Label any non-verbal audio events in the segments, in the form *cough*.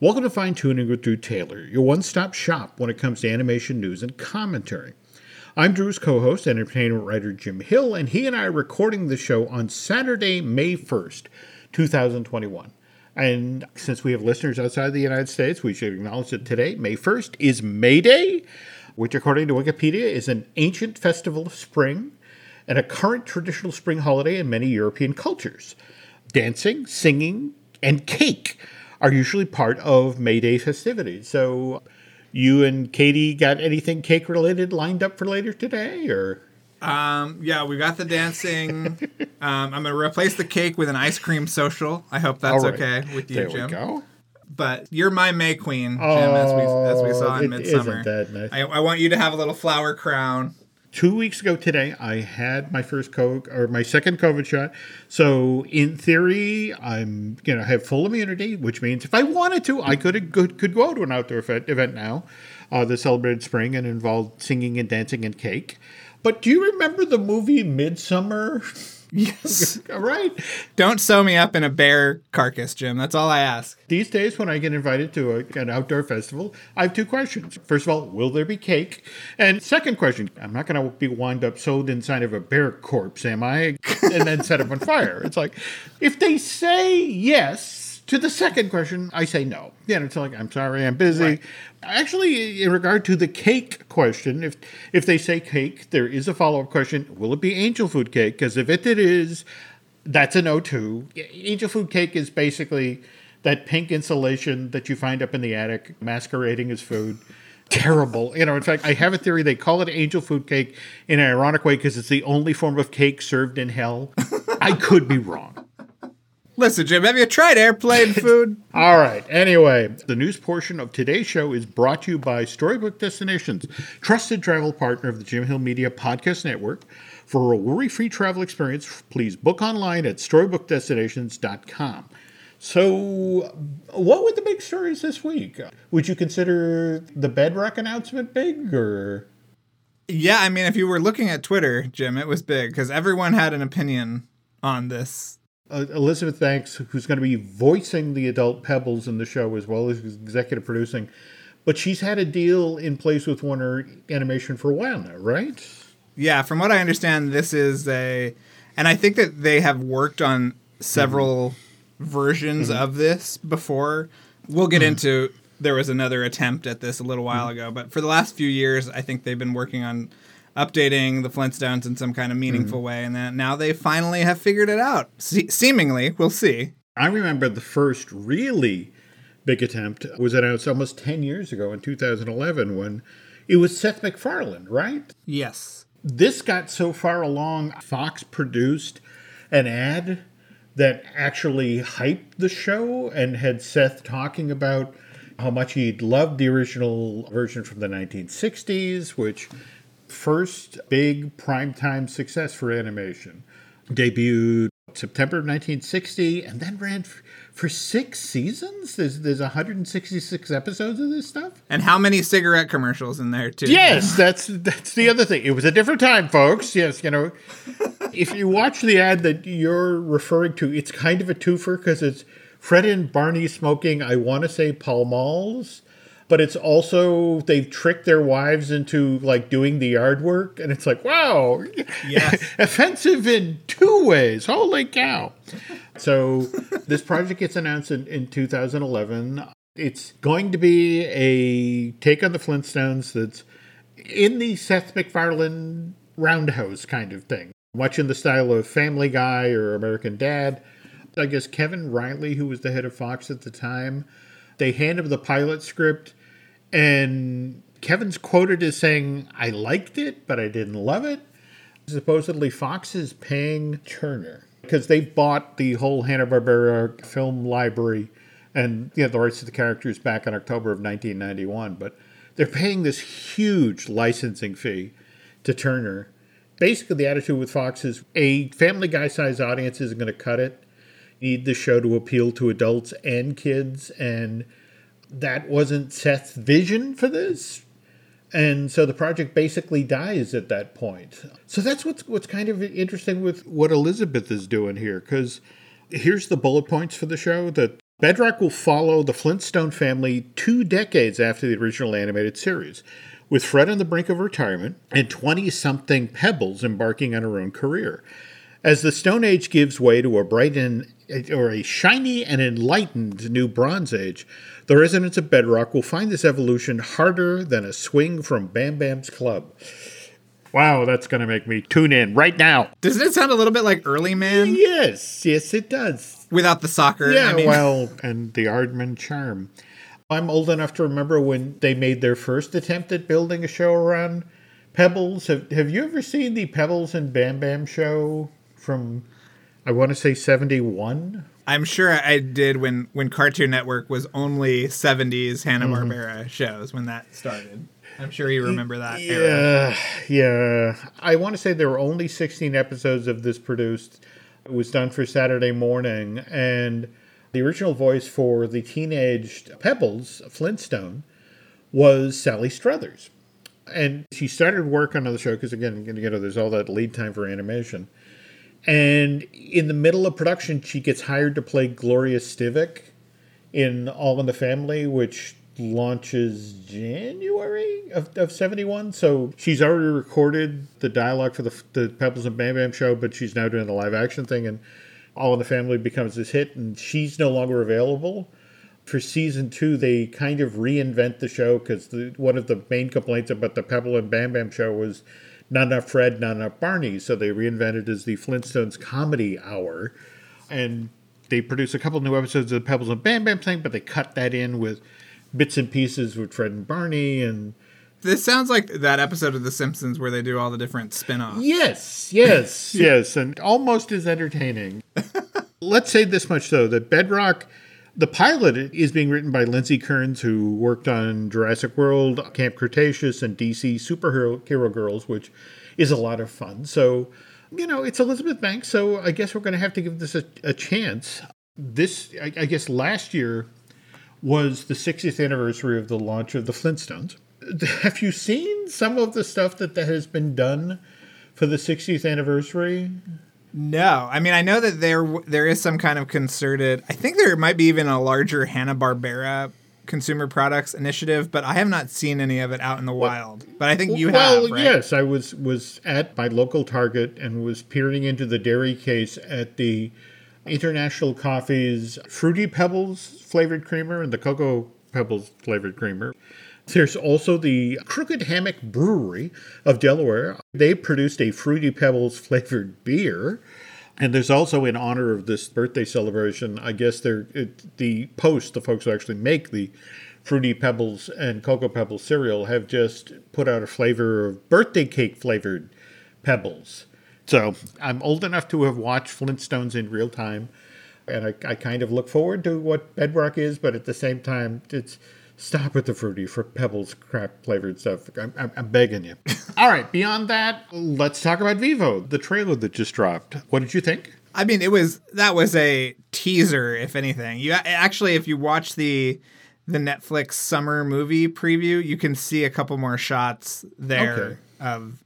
Welcome to Fine Tuning with Drew Taylor, your one stop shop when it comes to animation news and commentary. I'm Drew's co host, entertainment writer Jim Hill, and he and I are recording the show on Saturday, May 1st, 2021. And since we have listeners outside the United States, we should acknowledge that today, May 1st, is May Day, which, according to Wikipedia, is an ancient festival of spring and a current traditional spring holiday in many European cultures. Dancing, singing, and cake are usually part of May Day festivities. So, you and Katie got anything cake related lined up for later today, or? Um, yeah, we got the dancing. *laughs* um, I'm gonna replace the cake with an ice cream social. I hope that's right. okay with you, there Jim. we go. But you're my May Queen, Jim, as we as we saw Oh, in it Midsommar. nice. I, I want you to have a little flower crown. Two weeks ago today, I had my first COVID or my second COVID shot. So in theory, I'm you know have full immunity, which means if I wanted to, I could could, could go to an outdoor event, event now uh, that celebrated spring and involved singing and dancing and cake. But do you remember the movie Midsommar? Yes. *laughs* All right. Don't sew me up in a bear carcass, Jim. That's all I ask. These days, when I get invited to a, an outdoor festival, I have two questions. First of all, will there be cake? And second question, I'm not going to be wound up sewed inside of a bear corpse, am I? And then set up on fire. It's like, if they say yes to the second question, I say no. Yeah, it's like, I'm sorry, I'm busy. Right. Actually, in regard to the cake question, if if they say cake, there is a follow up question: Will it be angel food cake? Because if it, it is, that's an O2. Angel food cake is basically that pink insulation that you find up in the attic masquerading as food. Terrible. You know, in fact, I have a theory they call it angel food cake in an ironic way because it's the only form of cake served in hell. *laughs* I could be wrong. Listen, Jim, have you tried airplane *laughs* food? All right. Anyway, the news portion of today's show is brought to you by Storybook Destinations, trusted travel partner of the Jim Hill Media Podcast Network. For a worry-free travel experience, please book online at storybookdestinations.com. So, what were the big stories this week? Would you consider the Bedrock announcement big, or yeah, I mean, if you were looking at Twitter, Jim, it was big because everyone had an opinion on this. Uh, Elizabeth Banks, who's going to be voicing the adult Pebbles in the show as well as executive producing, but she's had a deal in place with Warner Animation for a while now, right? Yeah, from what I understand, this is a, and I think that they have worked on several versions mm-hmm. of this before. We'll get mm-hmm. into. There was another attempt at this a little while mm-hmm. ago, but for the last few years, I think they've been working on updating the Flintstones in some kind of meaningful mhm. way, and that now they finally have figured it out. Se- seemingly, we'll see. I remember the first really big attempt was announced almost 10 years ago in 2011 when it was Seth MacFarlane, right? Yes. This got so far along, Fox produced an ad that actually hyped the show and had Seth talking about how much he loved the original version from the 1960s, which first big primetime success for animation. Debuted September of 1960 and then ran f- for six seasons. There's, there's 166 episodes of this stuff. And how many cigarette commercials in there too? Yes, that's that's the other thing. It was a different time, folks. Yes, you know, if you watch the ad that you're referring to, it's kind of a twofer because it's Fred and Barney smoking. I want to say Pall Malls, but it's also they've tricked their wives into like doing the yard work, and it's like wow, Yes. *laughs* offensive in two ways. Holy cow! So this project gets announced in, in 2011. It's going to be a take on the Flintstones that's in the Seth MacFarlane roundhouse kind of thing, much in the style of Family Guy or American Dad. I guess Kevin Reilly, who was the head of Fox at the time, they hand him the pilot script, and Kevin's quoted as saying, I liked it, but I didn't love it. Supposedly, Fox is paying Turner because they bought the whole Hanna-Barbera film library and you know, the rights to the characters back in October of 1991. But they're paying this huge licensing fee to Turner. Basically, the attitude with Fox is a Family guy sized audience isn't going to cut it. Need the show to appeal to adults and kids, and that wasn't Seth's vision for this. And so the project basically dies at that point. So that's what's what's kind of interesting with what Elizabeth is doing here, because here's the bullet points for the show that Bedrock will follow the Flintstone family two decades after the original animated series, with Fred on the brink of retirement and 20 something Pebbles embarking on her own career. As the Stone Age gives way to a bright and or a shiny and enlightened new Bronze Age, the residents of Bedrock will find this evolution harder than a swing from Bam Bam's club. Wow, that's going to make me tune in right now. Doesn't it sound a little bit like Early Man Yes, yes, it does. without the soccer? Yeah, I mean, well, and the Aardman charm. I'm old enough to remember when they made their first attempt at building a show around Pebbles. Have Have you ever seen the Pebbles and Bam Bam show from? I want to say seventy one. I'm sure I did when when Cartoon Network was only 70s Hanna Barbera Mm-hmm. shows when that started. I'm sure you remember that era. Yeah, yeah. I want to say there were only 16 episodes of this produced. It was done for Saturday morning, and the original voice for the teenaged Pebbles Flintstone was Sally Struthers. And she started work on the show because, again, you know, there's all that lead time for animation. And in the middle of production, she gets hired to play Gloria Stivic in All in the Family, which launches January of, of 71. So she's already recorded the dialogue for the, the Pebbles and Bam Bam show, but she's now doing the live action thing. And All in the Family becomes this hit, and she's no longer available. For season two, they kind of reinvent the show because one of the main complaints about the Pebble and Bam Bam show was not enough Fred, not enough Barney. So they reinvented as the Flintstones Comedy Hour. And they produced a couple new episodes of the Pebbles and Bam Bam thing, but they cut that in with bits and pieces with Fred and Barney. And This sounds like that episode of The Simpsons where they do all the different spin-offs. yes, yes, *laughs* yes, and almost as entertaining. *laughs* Let's say this much though: that Bedrock. The pilot is being written by Lindsay Kearns, who worked on Jurassic World, Camp Cretaceous, and DC Superhero Hero Girls, which is a lot of fun. So, you know, it's Elizabeth Banks, so I guess we're going to have to give this a, a chance. This, I, I guess, last year was the 60th anniversary of the launch of the Flintstones. *laughs* Have you seen some of the stuff that, that has been done for the 60th anniversary? No, I mean I know that there there is some kind of concerted. I think there might be even a larger Hanna Barbera consumer products initiative, but I have not seen any of it out in the wild. But I think you well, have. Right? yes, I was was at my local Target and was peering into the dairy case at the International Coffee's Fruity Pebbles flavored creamer and the Cocoa Pebbles flavored creamer. There's also the Crooked Hammock Brewery of Delaware. They produced a Fruity Pebbles flavored beer. And there's also, in honor of this birthday celebration, I guess they're it, the Post, the folks who actually make the Fruity Pebbles and Cocoa Pebbles cereal, have just put out a flavor of birthday cake flavored Pebbles. So I'm old enough to have watched Flintstones in real time, and I, I kind of look forward to what Bedrock is, but at the same time, it's stop with the fruity for Pebbles crap flavored stuff. I'm, I'm, I'm begging you. *laughs* All right, beyond that, let's talk about Vivo, the trailer that just dropped. What did you think? I mean, it was that was a teaser, if anything. You actually, if you watch the the Netflix summer movie preview, you can see a couple more shots there Okay. of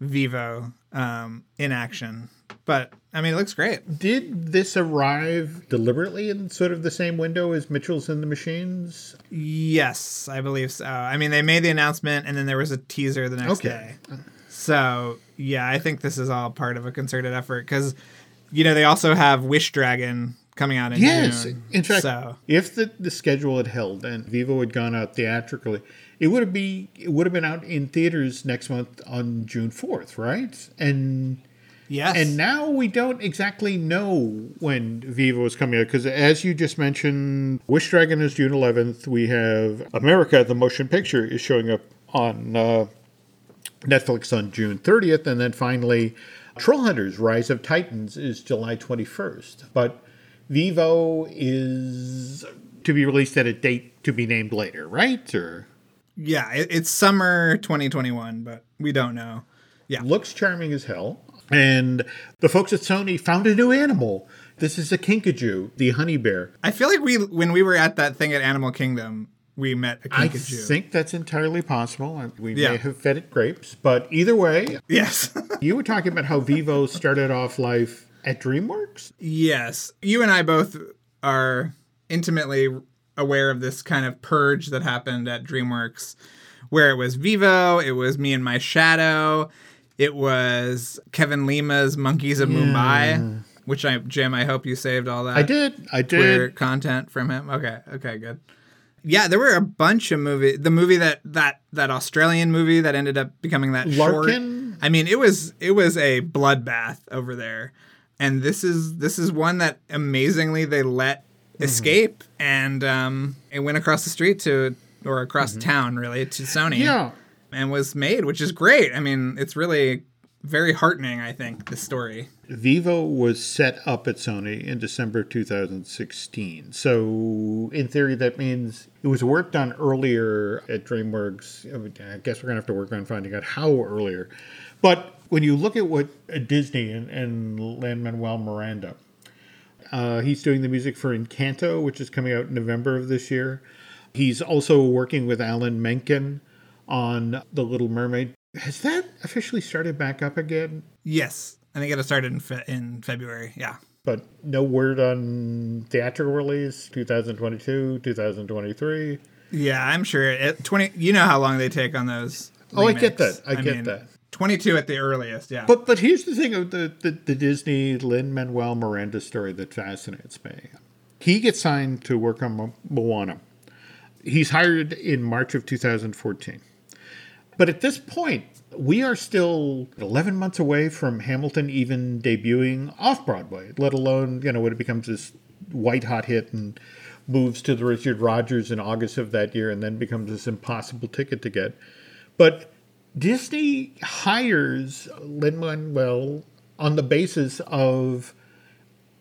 Vivo um, in action. But I mean, it looks great. Did this arrive deliberately in sort of the same window as Mitchell's and the Machines? Yes, I believe so. I mean, they made the announcement, and then there was a teaser the next Okay. day. So yeah, I think this is all part of a concerted effort because you know they also have Wish Dragon coming out in Yes. June. In fact, so if the, the schedule had held and Vivo had gone out theatrically, it would have be it would have been out in theaters next month on June fourth, right? And yes, and now we don't exactly know when Vivo is coming out because, as you just mentioned, Wish Dragon is June 11th. We have America, the motion picture, is showing up on uh, Netflix on June 30th, and then finally, Troll Hunters: Rise of Titans is July 21st. But Vivo is to be released at a date to be named later, right? Or yeah, it's summer 2021, but we don't know. Yeah, looks charming as hell. And the folks at Sony found a new animal. This is a kinkajou, the honey bear. I feel like we when we were at that thing at Animal Kingdom, we met a kinkajou. I think that's entirely possible. We Yeah. may have fed it grapes, but either way, yes, *laughs* you were talking about how Vivo started off life at DreamWorks. yes. You and I both are intimately aware of this kind of purge that happened at DreamWorks, where it was Vivo, it was Me and My Shadow, it was Kevin Lima's Monkeys of Mumbai, which I Jim, I hope you saved all that. I did. I did. content from him. Okay, okay, good. Yeah, there were a bunch of movie. The movie that that that Australian movie that ended up becoming that Larkin? short. I mean, it was it was a bloodbath over there, and this is this is one that amazingly they let Mm-hmm. escape, and um, it went across the street to or across town really to Sony Mm-hmm. Yeah. And was made, which is great. I mean, it's really very heartening. I think the story. Vivo was set up at Sony in December 2016. So, in theory, that means it was worked on earlier at DreamWorks. I I guess we're going to have to work on finding out how earlier. But when you look at what uh, Disney and, and Lin Manuel Miranda, uh, he's doing the music for Encanto, which is coming out in November of this year. He's also working with Alan Menken on The Little Mermaid. Has that officially started back up again? Yes, I think it started in fe- in February. Yeah. but no word on theatrical release 2022 2023 Yeah, I'm sure. It, Twenty. You know how long they take on those. Oh, I get that. I get that. Twenty-two at the earliest. Yeah. but but here's the thing of the, the, the disney lin manuel miranda story that fascinates me he gets signed to work on Mo- moana he's hired in march of 2014 but at this point we are still 11 months away from hamilton even debuting off broadway let alone you know when it becomes this white hot hit and moves to the richard rodgers in august of that year and then becomes this impossible ticket to get but Disney hires Lin Manuel on the basis of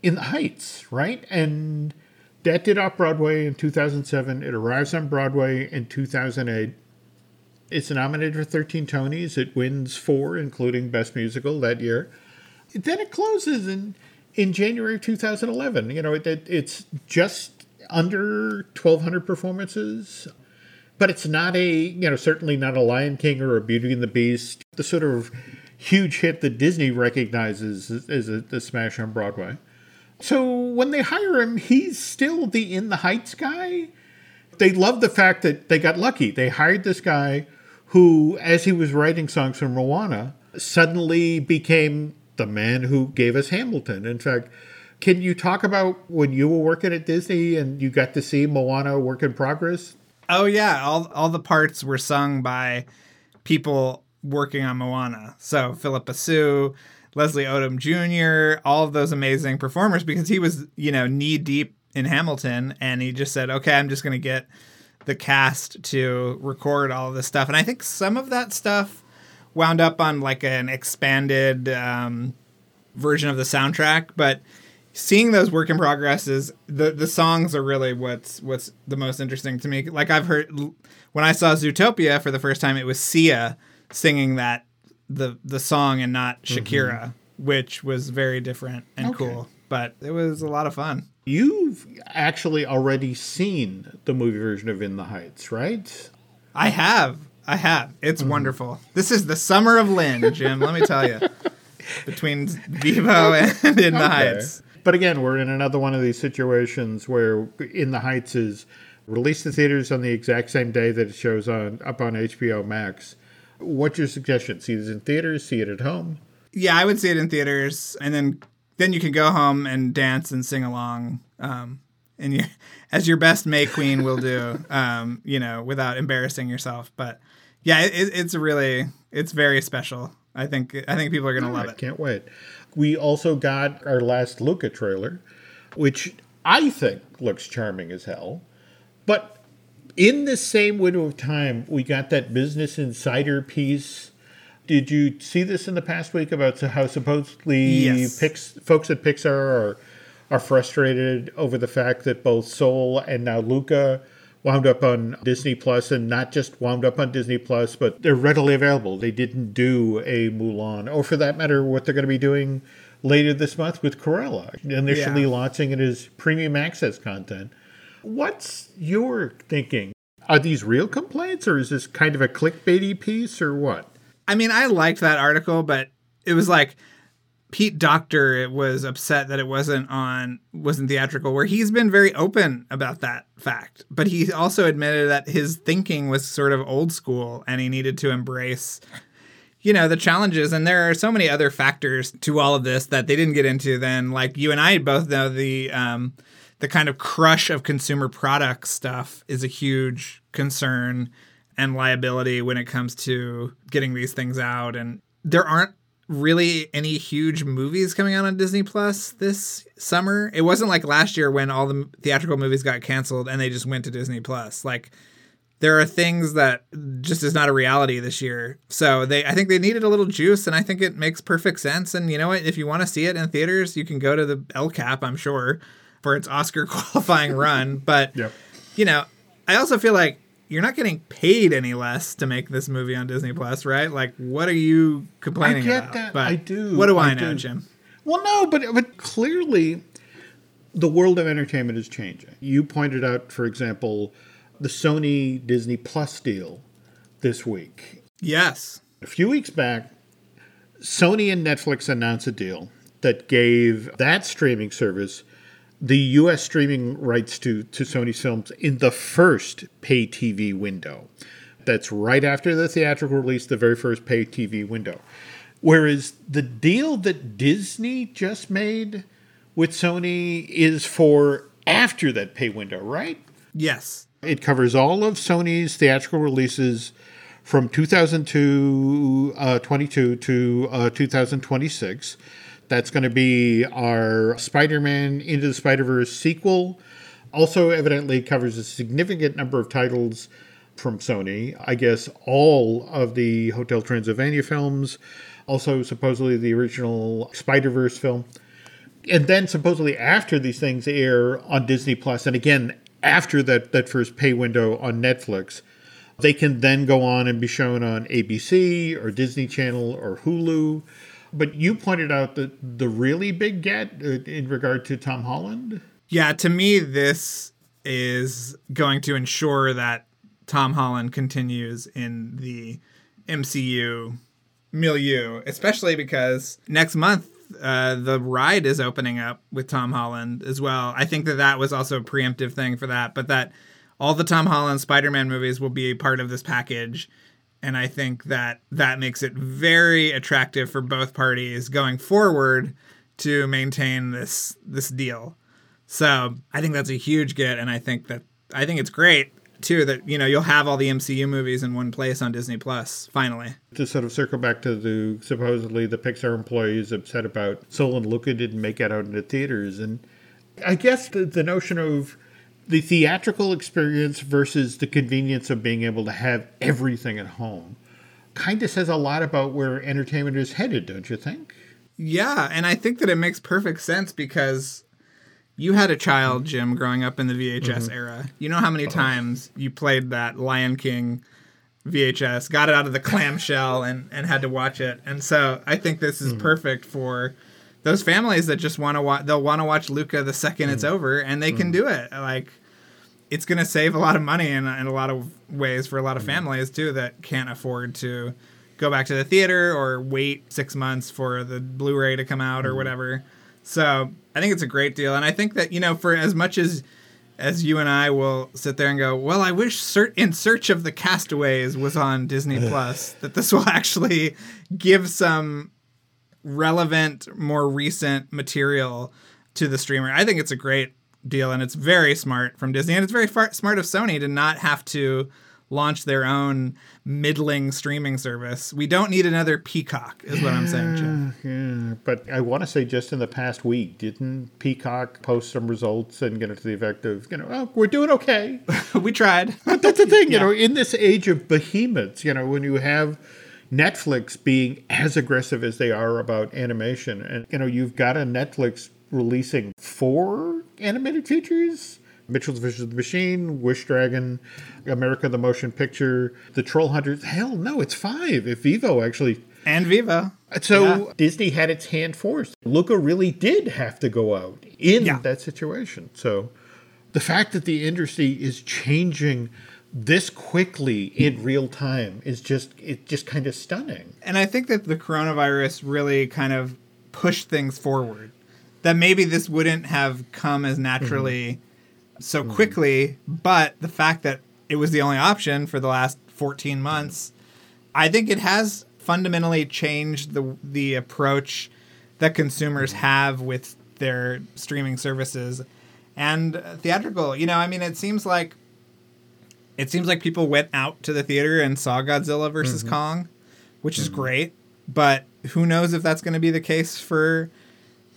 In the Heights, right? And that did off Broadway in 2007. It arrives on Broadway in 2008. It's nominated for 13 Tonys. It wins four, including Best Musical that year. Then it closes in, in January of 2011. You know, it, it, it's just under 1,200 performances but it's not a you know certainly not a lion king or a beauty and the beast the sort of huge hit that disney recognizes as- as a, a smash on broadway so when they hire him he's still the in the heights guy they love the fact that they got lucky they hired this guy who as he was writing songs from moana suddenly became the man who gave us hamilton in fact can you talk about when you were working at disney and you got to see moana work in progress oh yeah, all all the parts were sung by people working on Moana. So Phillipa Soo, Leslie Odom Jr., all of those amazing performers because he was you know knee deep in Hamilton, and he just said, okay, I'm just gonna get the cast to record all of this stuff, and I think some of that stuff wound up on like an expanded um, version of the soundtrack, but seeing those work in progresses, the the songs are really what's what's the most interesting to me. Like I've heard when I saw Zootopia for the first time, it was Sia singing that the the song and not Shakira, which was very different and Okay. cool. But it was a lot of fun. You've actually already seen the movie version of In the Heights, right? I have. I have. It's mm-hmm. wonderful. This is the summer of Lin, Jim. let me tell you. *laughs* Between Vivo and In the Heights. But again, we're in another one of these situations where In the Heights is released to theaters on the exact same day that it shows on up on HBO Max. What's your suggestion? See it in theaters, see it at home? Yeah, I would see it in theaters, and then then you can go home and dance and sing along, um, and you, *laughs* as your best May Queen will do, *laughs* um, you know, without embarrassing yourself. But yeah, it, it's really it's very special. I think I think people are gonna love I it. can't wait. We also got our last Luca trailer, which I think looks charming as hell. But in the same window of time, we got that Business Insider piece. Did you see this in the past week about how supposedly Yes. Pix, folks at Pixar are are frustrated over the fact that both Soul and now Luca wound up on Disney Plus, and not just wound up on Disney Plus, but they're readily available. They didn't do a Mulan, or for that matter, what they're going to be doing later this month with Cruella, initially Yeah. launching it as premium access content. What's your thinking? Are these real complaints, or is this kind of a clickbaity piece, or what? I mean, I liked that article, but it was like Pete Docter was upset that it wasn't on wasn't theatrical where he's been very open about that fact. But he also admitted that his thinking was sort of old school and he needed to embrace you know the challenges. And there are so many other factors to all of this that they didn't get into then. Like you and I both know the um the kind of crush of consumer product stuff is a huge concern and liability when it comes to getting these things out and there aren't really any huge movies coming out on Disney Plus this summer. It wasn't like last year when all the theatrical movies got canceled and they just went to Disney Plus. Like there are things that just is not a reality this year. So they I think they needed a little juice and I think it makes perfect sense and you know what if you want to see it in theaters, you can go to the El Cap, I'm sure, for its Oscar *laughs* qualifying run, but Yep. you know, I also feel like you're not getting paid any less to make this movie on Disney Plus, right? Like, what are you complaining about? I get about? that. But I do. What do I, I know, do. Jim? Well, no, but but clearly, the world of entertainment is changing. You pointed out, for example, the Sony Disney Plus deal this week. Yes. A few weeks back, Sony and Netflix announced a deal that gave that streaming service the U.S. streaming rights to, to Sony's films in the first pay TV window. That's right after the theatrical release, the very first pay TV window. Whereas the deal that Disney just made with Sony is for after that pay window, right? Yes. It covers all of Sony's theatrical releases from 2002 uh, to uh, 2026. That's going to be our Spider Man Into the Spider Verse sequel. Also, evidently, covers a significant number of titles from Sony. I guess all of the Hotel Transylvania films, also, supposedly, the original Spider Verse film and then supposedly after these things air on Disney Plus, and again after that that first pay window on Netflix, they can then go on and be shown on ABC or Disney Channel or Hulu. But you pointed out that the really big get uh, in regard to Tom Holland. Yeah, to me, this is going to ensure that Tom Holland continues in the MCU milieu, especially because next month uh, the ride is opening up with Tom Holland as well. I think that that was also a preemptive thing for that, but that all the Tom Holland Spider Man movies will be part of this package. And I think that that makes it very attractive for both parties going forward to maintain this this deal. So I think that's a huge get, and I think that I think it's great too that you know you'll have all the MCU movies in one place on Disney Plus finally. To sort of circle back to the supposedly the Pixar employees upset about Soul and Luca didn't make it out into theaters, and I guess the, the notion of the theatrical experience versus the convenience of being able to have everything at home kind of says a lot about where entertainment is headed, don't you think? Yeah, and I think that it makes perfect sense because you had a child, Jim, growing up in the VHS mm-hmm. era. You know how many uh-huh. times you played that Lion King VHS, got it out of the *laughs* clamshell, and and had to watch it. And so I think this is mm-hmm. perfect for those families that just want to watch. They'll want to watch Luca the 2nd it's mm. over, and they can mm. do it. Like it's going to save a lot of money in, in a lot of ways for a lot of mm. families too that can't afford to go back to the theater or wait six months for the Blu-ray to come out or whatever. So I think it's a great deal, and I think that you know, for as much as as you and I will sit there and go, well, I wish Ser- In Search of the Castaways was on Disney *laughs* Plus, that this will actually give some relevant, more recent material to the streamer. I think it's a great deal, and it's very smart from Disney, and it's very far- smart of Sony to not have to launch their own middling streaming service. We don't need another Peacock, is what I'm saying, Jim. Yeah, but I want to say just in the past week, didn't Peacock post some results and get it to the effect of, you know, oh, we're doing okay. *laughs* we tried. But that's the thing, you *laughs* know, in this age of behemoths, you know, when you have Netflix being as aggressive as they are about animation, and, you know, you've got a Netflix releasing four animated features. Mitchell's Vision of the Machine, Wish Dragon, America the Motion Picture, The Troll Hunters. Hell, no, it's five. If Vivo actually and Viva. so Yeah. Disney had its hand forced. Luca really did have to go out in Yeah. that situation. So the fact that the industry is changing this quickly in real time is just it just kind of stunning. And I think that the coronavirus really kind of pushed things forward. That maybe this wouldn't have come as naturally so mm-hmm. quickly, but the fact that it was the only option for the last 14 months, I think it has fundamentally changed the the approach that consumers mm-hmm. have with their streaming services and uh, theatrical. You know, I mean, it seems like it seems like people went out to the theater and saw Godzilla versus mm-hmm. Kong, which is mm-hmm. great. But who knows if that's going to be the case for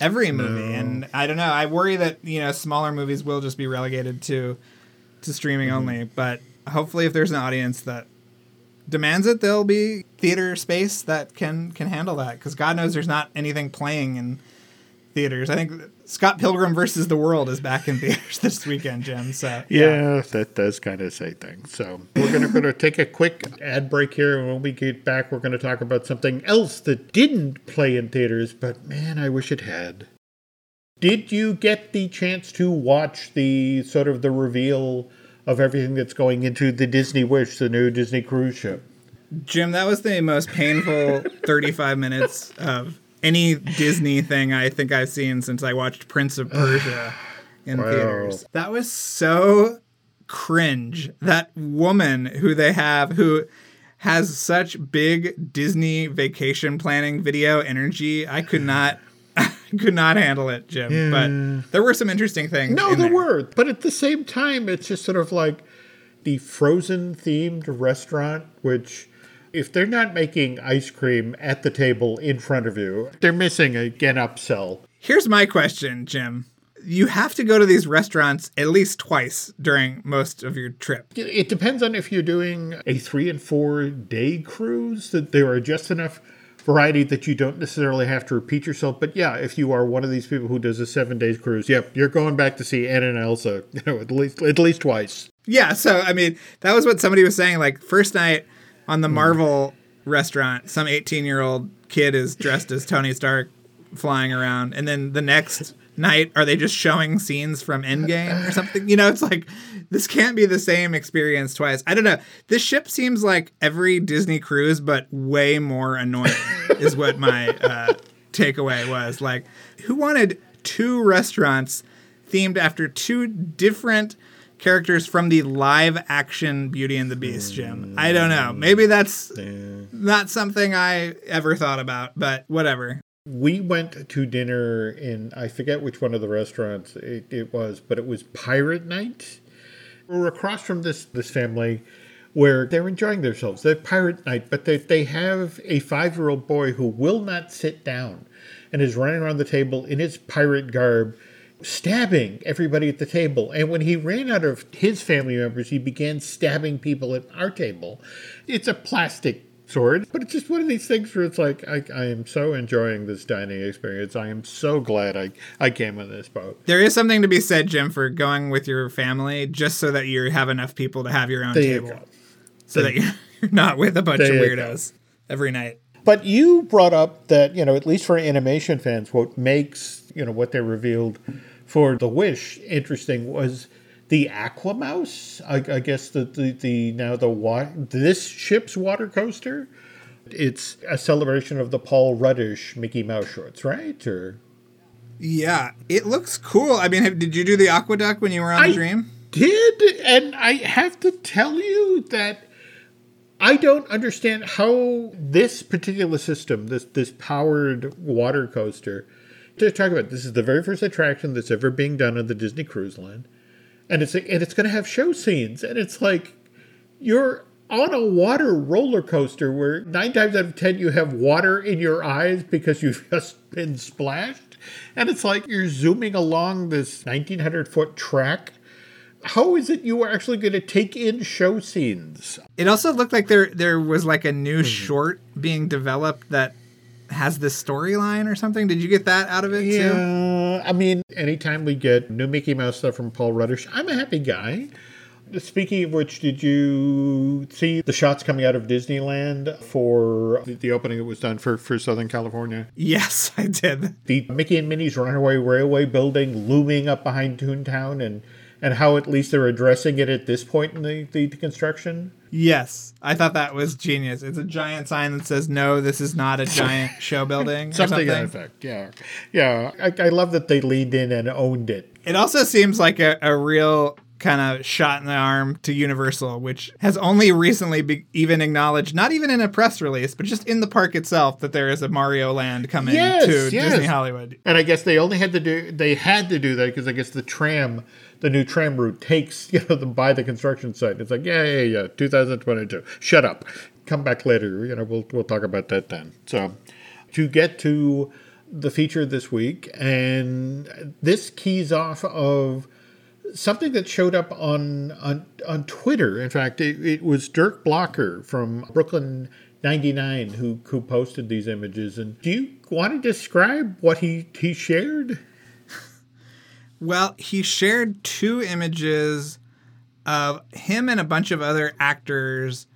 every movie? And I don't know. I worry that you know smaller movies will just be relegated to to streaming mm-hmm. only. But hopefully, if there's an audience that demands it, there'll be theater space that can can handle that. Because God knows there's not anything playing in theaters. I think Scott Pilgrim versus the World is back in theaters *laughs* this weekend, Jim. So Yeah, that does kind of say things. So we're gonna gonna take a quick ad break here, and when we get back, we're gonna talk about something else that didn't play in theaters, but man, I wish it had. Did you get the chance to watch the sort of the reveal of everything that's going into the Disney Wish, the new Disney cruise ship? Jim, that was the most painful 35 minutes of any Disney thing I think I've seen since I watched Prince of Persia in Wow. theaters. That was so cringe. That woman who they have who has such big Disney vacation planning video energy, I could not I *laughs* could not handle it, Jim. But there were some interesting things. No, in there there were, but at the same time, it's just sort of like the Frozen themed restaurant, which. If they're not making ice cream at the table in front of you, they're missing a get upsell. Here's my question, Jim. You have to go to these restaurants at least twice during most of your trip. It depends on if you're doing a three and four day cruise, that there are just enough variety that you don't necessarily have to repeat yourself. But yeah, if you are one of these people who does a seven days cruise, yep, you're going back to see Anna and Elsa, *laughs* you know, at least at least twice. Yeah, so I mean, that was what somebody was saying. Like, first night on the Marvel restaurant, some 18 year old kid is dressed as Tony Stark flying around. And then the next night, are they just showing scenes from Endgame or something? You know, it's like, this can't be the same experience twice. I don't know. This ship seems like every Disney cruise, but way more annoying, is what my uh, takeaway was. Like, who wanted two restaurants themed after two different characters from the live action Beauty and the Beast, Jim. I don't know. Mm. Maybe that's not something I ever thought about, but whatever. We went to dinner in I forget which one of the restaurants it, it was, but it was Pirate Night. We were across from this this family where they're enjoying themselves. They're pirate night, but they they have a five year old boy who will not sit down and is running around the table in his pirate garb, stabbing everybody at the table. And when he ran out of his family members, he began stabbing people at our table. It's a plastic sword, but it's just one of these things where it's like I, I am so enjoying this dining experience. I am so glad I, I came on this boat. There is something to be said, Jim, for going with your family just so that you have enough people to have your own There table. go. So that you're *laughs* not with a bunch of There you go. weirdos every night. But you brought up that, you know, at least for animation fans, what makes, you know, what they revealed for The Wish interesting was the Aquamouse. I, I guess the, the, the now the wa- this ship's water coaster. It's a celebration of the Paul Rudish Mickey Mouse shorts, right? Or Yeah, it looks cool. I mean, have, did you do the AquaDuck when you were on I- the dream? did, and I have to tell you that I don't understand how this particular system, this this powered water coaster, to talk about this is the very first attraction that's ever being done on the Disney Cruise Line, and it's and it's going to have show scenes, and it's like you're on a water roller coaster where nine times out of ten you have water in your eyes because you've *laughs* just been splashed, and it's like you're zooming along this 1900 foot track. How is it you are actually going to take in show scenes? It also looked like there there was like a new mm-hmm. short being developed that has this storyline or something. Did you get that out of it too? Yeah, I mean, anytime we get new Mickey Mouse stuff from Paul Rudish, I'm a happy guy. Speaking of which, did you see the shots coming out of Disneyland for the- the opening that was done for, for Southern California? Yes, I did. The Mickey and Minnie's Runaway Railway building looming up behind Toontown and, and how at least they're addressing it at this point in the, the, construction? Yes, I thought that was genius. It's a giant sign that says, "No, this is not a *laughs* giant show building." Something, something. effect. Yeah. Yeah. I, I love that they leaned in and owned it. It also seems like a, a real kind of shot in the arm to Universal, which has only recently be- even acknowledged, not even in a press release, but just in the park itself, that there is a Mario Land coming Yes, to yes. Disney Hollywood. And I guess they only had to do they had to do that because I guess the tram, the new tram route takes *laughs* you know them by the construction site. It's like yeah yeah yeah 2022. Shut up. Come back later. You know we'll we'll talk about that then. So to get to the feature this week, and this keys off of something that showed up on on, on Twitter. In fact, it, it was Dirk Blocker from Brooklyn 99 who who posted these images. And do you want to describe what he he shared? Well, he shared two images of him and a bunch of other actors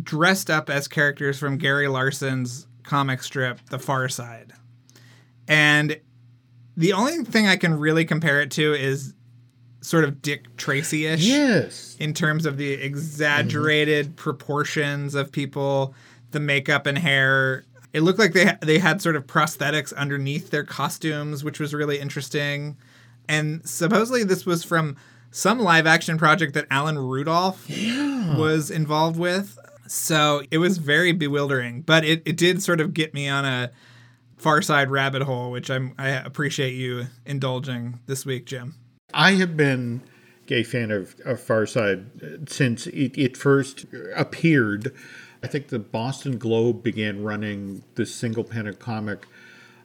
dressed up as characters from Gary Larson's comic strip, The Far Side. And the only thing I can really compare it to is sort of Dick Tracy ish Yes. in terms of the exaggerated mm-hmm. proportions of people, the makeup and hair. It looked like they they had sort of prosthetics underneath their costumes, which was really interesting. And supposedly this was from some live action project that Alan Rudolph *gasps* was involved with. So it was very bewildering, but it, it did sort of get me on a far side rabbit hole, which I'm I appreciate you indulging this week, Jim. I have been a fan of, of Farside uh, since it, it first appeared. I think the Boston Globe began running this single panel comic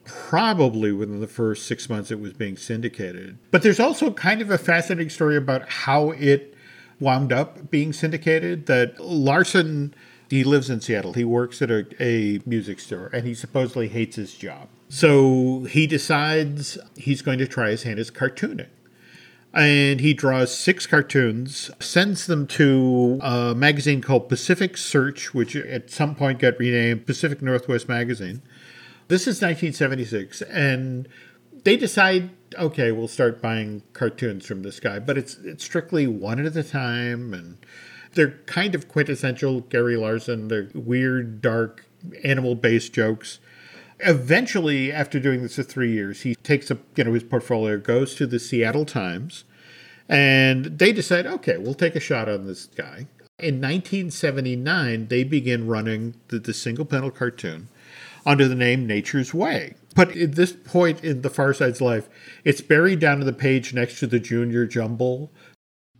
probably within the first six months it was being syndicated. But there's also kind of a fascinating story about how it wound up being syndicated. That Larson, he lives in Seattle, he works at a, a music store, and he supposedly hates his job. So he decides he's going to try his hand as cartooning and he draws six cartoons, sends them to a magazine called Pacific Search, which at some point got renamed Pacific Northwest Magazine. This is 1976, and they decide, okay, we'll start buying cartoons from this guy, but it's it's strictly one at a time, and they're kind of quintessential Gary Larson. They're weird, dark, animal-based jokes eventually after doing this for three years he takes up you know his portfolio goes to the seattle times and they decide okay we'll take a shot on this guy in 1979 they begin running the, the single panel cartoon under the name nature's way but at this point in the far side's life it's buried down to the page next to the junior jumble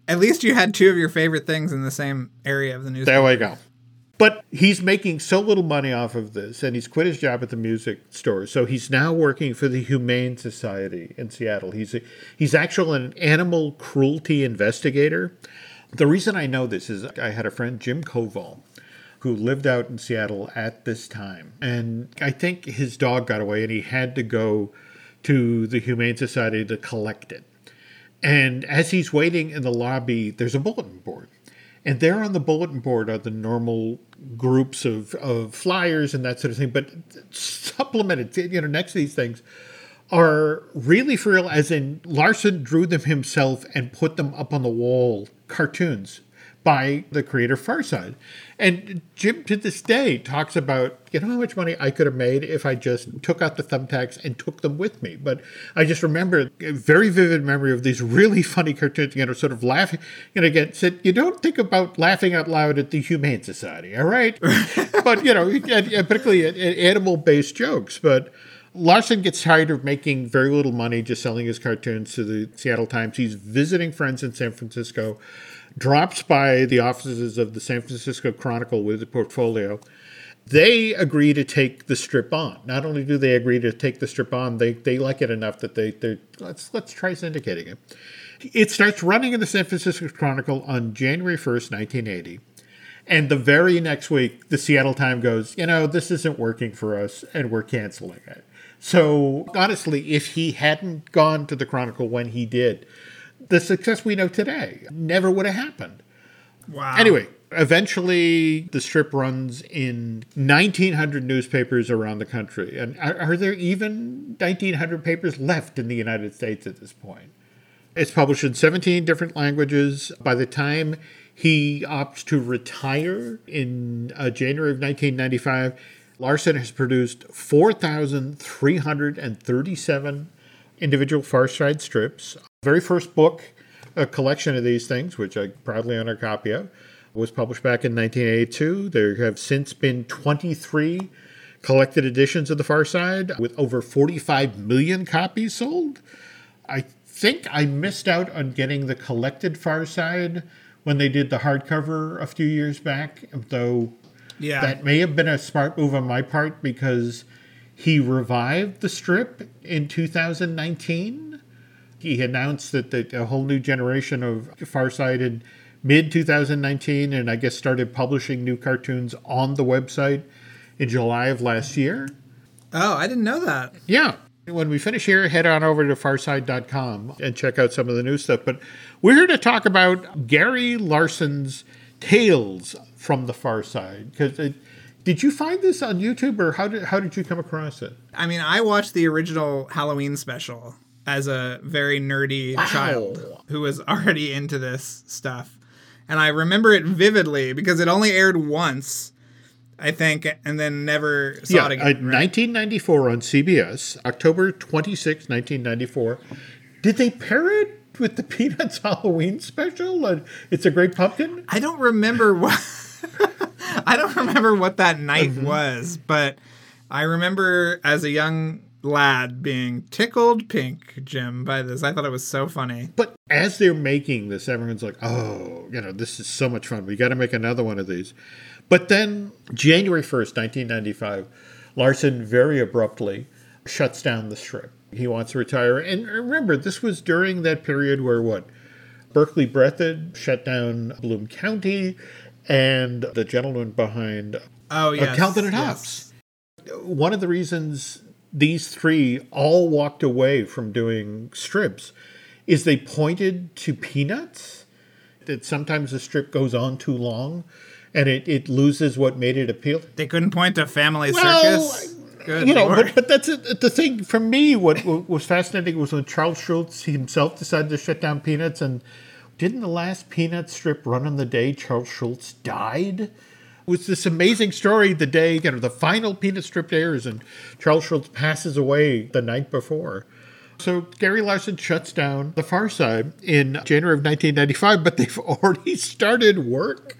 At least you had two of your favorite things in the same area of the news. There we go. But he's making so little money off of this, and he's quit his job at the music store. So he's now working for the Humane Society in Seattle. He's a, he's actually an animal cruelty investigator. The reason I know this is I had a friend, Jim Koval, who lived out in Seattle at this time. And I think his dog got away, and he had to go to the Humane Society to collect it. And as he's waiting in the lobby, there's a bulletin board. And there on the bulletin board are the normal groups of, of flyers and that sort of thing. But supplemented, you know, next to these things are really for real, as in Larson drew them himself and put them up on the wall, cartoons by the creator Farside. And Jim to this day talks about, you know how much money I could have made if I just took out the thumbtacks and took them with me. But I just remember a very vivid memory of these really funny cartoons, you know, sort of laughing. You know, again, said, you don't think about laughing out loud at the Humane Society, all right? *laughs* but, you know, and- and particularly at, at animal-based jokes. But Larson gets tired of making very little money just selling his cartoons to the Seattle Times. He's visiting friends in San Francisco, drops by the offices of the San Francisco Chronicle with a portfolio. They agree to take the strip on. Not only do they agree to take the strip on, they, they like it enough that they they let's let's try syndicating it. It starts running in the San Francisco Chronicle on January 1st, 1980. And the very next week, the Seattle Times goes, you know, this isn't working for us and we're canceling it. So honestly, if he hadn't gone to the Chronicle when he did, the success we know today never would have happened. Wow. Anyway, eventually the strip runs in 1900 newspapers around the country. And are, are there even 1900 papers left in the United States at this point? It's published in 17 different languages. By the time he opts to retire in uh, January of 1995. Larson has produced 4,337 individual Far Side strips. Very first book, a collection of these things, which I proudly own a copy of, was published back in 1982. There have since been 23 collected editions of The Far Side with over 45 million copies sold. I think I missed out on getting the collected Far Side when they did the hardcover a few years back, though Yeah. that may have been a smart move on my part because he revived the strip in 2019. He announced that the, a whole new generation of Far Side in mid 2019, and I guess started publishing new cartoons on the website in July of last year. oh, I didn't know that. Yeah. When we finish here, head on over to farside.com and check out some of the new stuff. But we're here to talk about Gary Larson's Tales from the Far Side. Because uh, did you find this on YouTube or how did, how did you come across it? I mean, I watched the original Halloween special as a very nerdy child who was already into this stuff. And I remember it vividly because it only aired once, I think, and then never saw yeah, it uh, again. 1994 on CBS, October 26, 1994. Did they pair it with the *laughs* Peanuts Halloween special? Uh, it's a Great Pumpkin? I don't remember *laughs* what I don't remember what that night Mm-hmm. was, but I remember as a young lad being tickled pink, Jim, by this. I thought it was so funny. But as they're making this, everyone's like, oh, you know, this is so much fun. We got to make another one of these. But then, January 1st, 1995, Larson very abruptly shuts down the strip. He wants to retire. And remember, this was during that period where what? Berkeley Breathed shut down Bloom County, and the gentleman behind Oh yes, Calvin and yes. Hobbes. One of the reasons these three all walked away from doing strips is they pointed to Peanuts. That sometimes the strip goes on too long and it, it loses what made it appeal. They couldn't point to Family Well, Circus. Good you know, but, but that's it. the thing for me. What, what was fascinating was when Charles Schulz himself decided to shut down Peanuts, and didn't the last Peanuts strip run on the day Charles Schulz died? Was this amazing story the day you know the final Peanut strip airs, and Charles Schulz passes away the night before. So Gary Larson shuts down The Far Side in January of 1995, but they've *laughs* already started work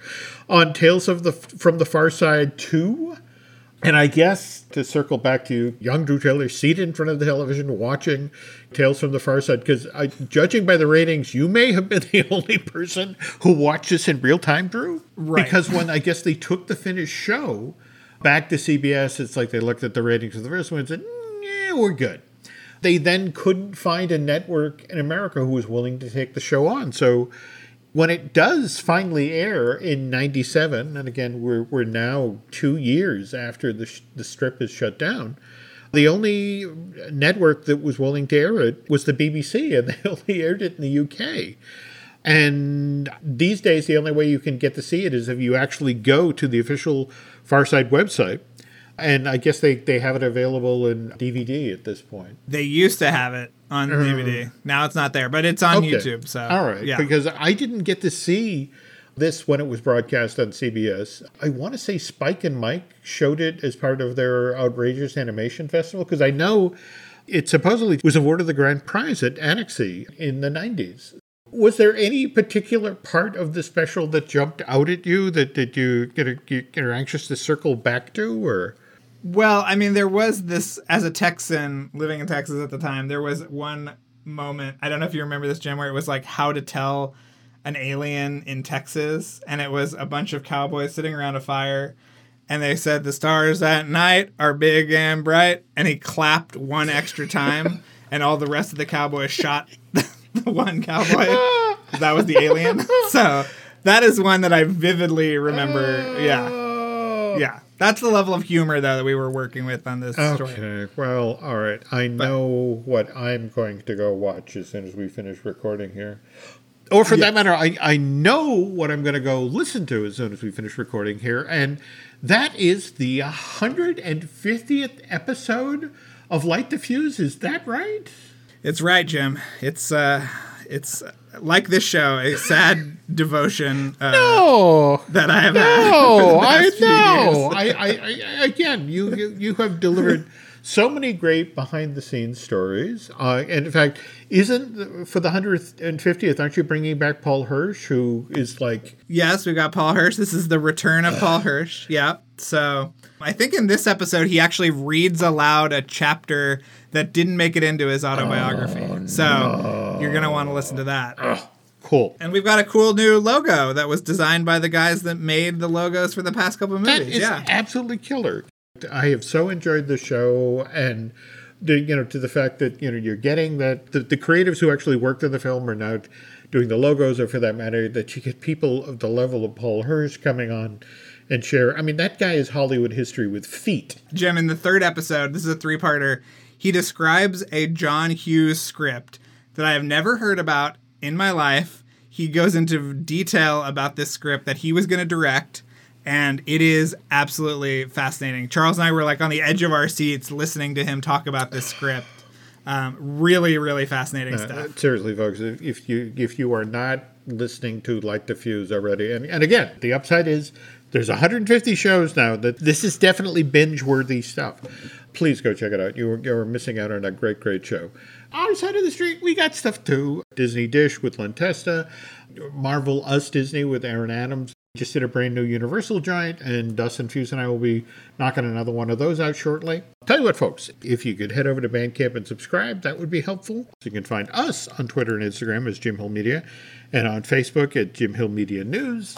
on Tales of the from the Far Side 2. And I guess to circle back to you, young Drew Taylor, seated in front of the television watching Tales from the Far Side, because judging by the ratings, you may have been *laughs* the only person who watched this in real time, Drew. Right. Because when I guess they took the finished show back to CBS, it's like they looked at the ratings of the first one and said, yeah, we're good. They then couldn't find a network in America who was willing to take the show on. So when it does finally air in 97 and again we're, we're now two years after the, sh- the strip is shut down the only network that was willing to air it was the bbc and *laughs* they only aired it in the uk and these days the only way you can get to see it is if you actually go to the official farside website and i guess they, they have it available in dvd at this point They used to have it on uh, DVD. Now it's not there, but it's on Okay. YouTube. So all right, yeah. because I didn't get to see this when it was broadcast on CBS. I want to say Spike and Mike showed it as part of their outrageous animation festival because I know it supposedly was awarded the grand prize at Annecy in the '90s. Was there any particular part of the special that jumped out at you that did you get a, get are anxious to circle back to, or Well, I mean, there was this as a Texan living in Texas at the time. There was one moment. I don't know if you remember this, Jim, where it was like how to tell an alien in Texas, and it was a bunch of cowboys sitting around a fire, and they said the stars at night are big and bright, and he clapped one extra time, *laughs* and all the rest of the cowboys shot *laughs* the one cowboy. that was the alien. *laughs* so that is one that I vividly remember. Yeah. Yeah, that's the level of humor though that we were working with on this story. Okay, well, all right. I know what I'm going to go watch as soon as we finish recording here. Or for that matter, I, I know what I'm going to go listen to as soon as we finish recording here. And that is the 150th episode of Light the Fuse. Is that right? It's right, Jim. It's uh, It's like this show, a sad *laughs* devotion. Uh, No, that I have had. *laughs* no, I know. I, I, I, again, you, you, you have delivered so many great behind the scenes stories. Uh, and in fact, isn't for the 150th, aren't you bringing back Paul Hirsch, who is like, Yes, we got Paul Hirsch. This is the return of Paul Hirsch. Yep. So I think in this episode he actually reads aloud a chapter that didn't make it into his autobiography. Oh, so you're gonna want to listen to that. cool. And we've got a cool new logo that was designed by the guys that made the logos for the past couple of movies. yeah. absolutely killer. I have so enjoyed the show and the you know to the fact that you know you're getting that the, the creatives who actually worked on the film are now doing the logos or for that matter that you get people of the level of Paul Hirsch coming on and share. I mean that guy is Hollywood history with feet. Jim, in the third episode, this is a three parter, he describes a John Hughes script that I have never heard about in my life. He goes into detail about this script that he was going to direct, and it is absolutely fascinating. Charles and I were like on the edge of our seats listening to him talk about this script. Um, really, really fascinating Uh, stuff. seriously, folks, if if you if you are not listening to Light the Fuse already, and, and again, the upside is there's 150 shows now that this is definitely binge worthy stuff. Please go check it out. You're you're missing out on a great great show. Outside of the street, we got stuff too. Disney Dish with Len Testa, Marvel Us Disney with Aaron Adams. Just did a brand new Universal Giant, and Dustin Fuse and I will be knocking another one of those out shortly. Tell you what, folks, if you could head over to Bandcamp and subscribe, that would be helpful. You can find us on Twitter and Instagram as Jim Hill Media, and on Facebook at Jim Hill Media News.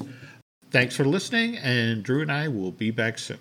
Thanks for listening, and Drew and I will be back soon.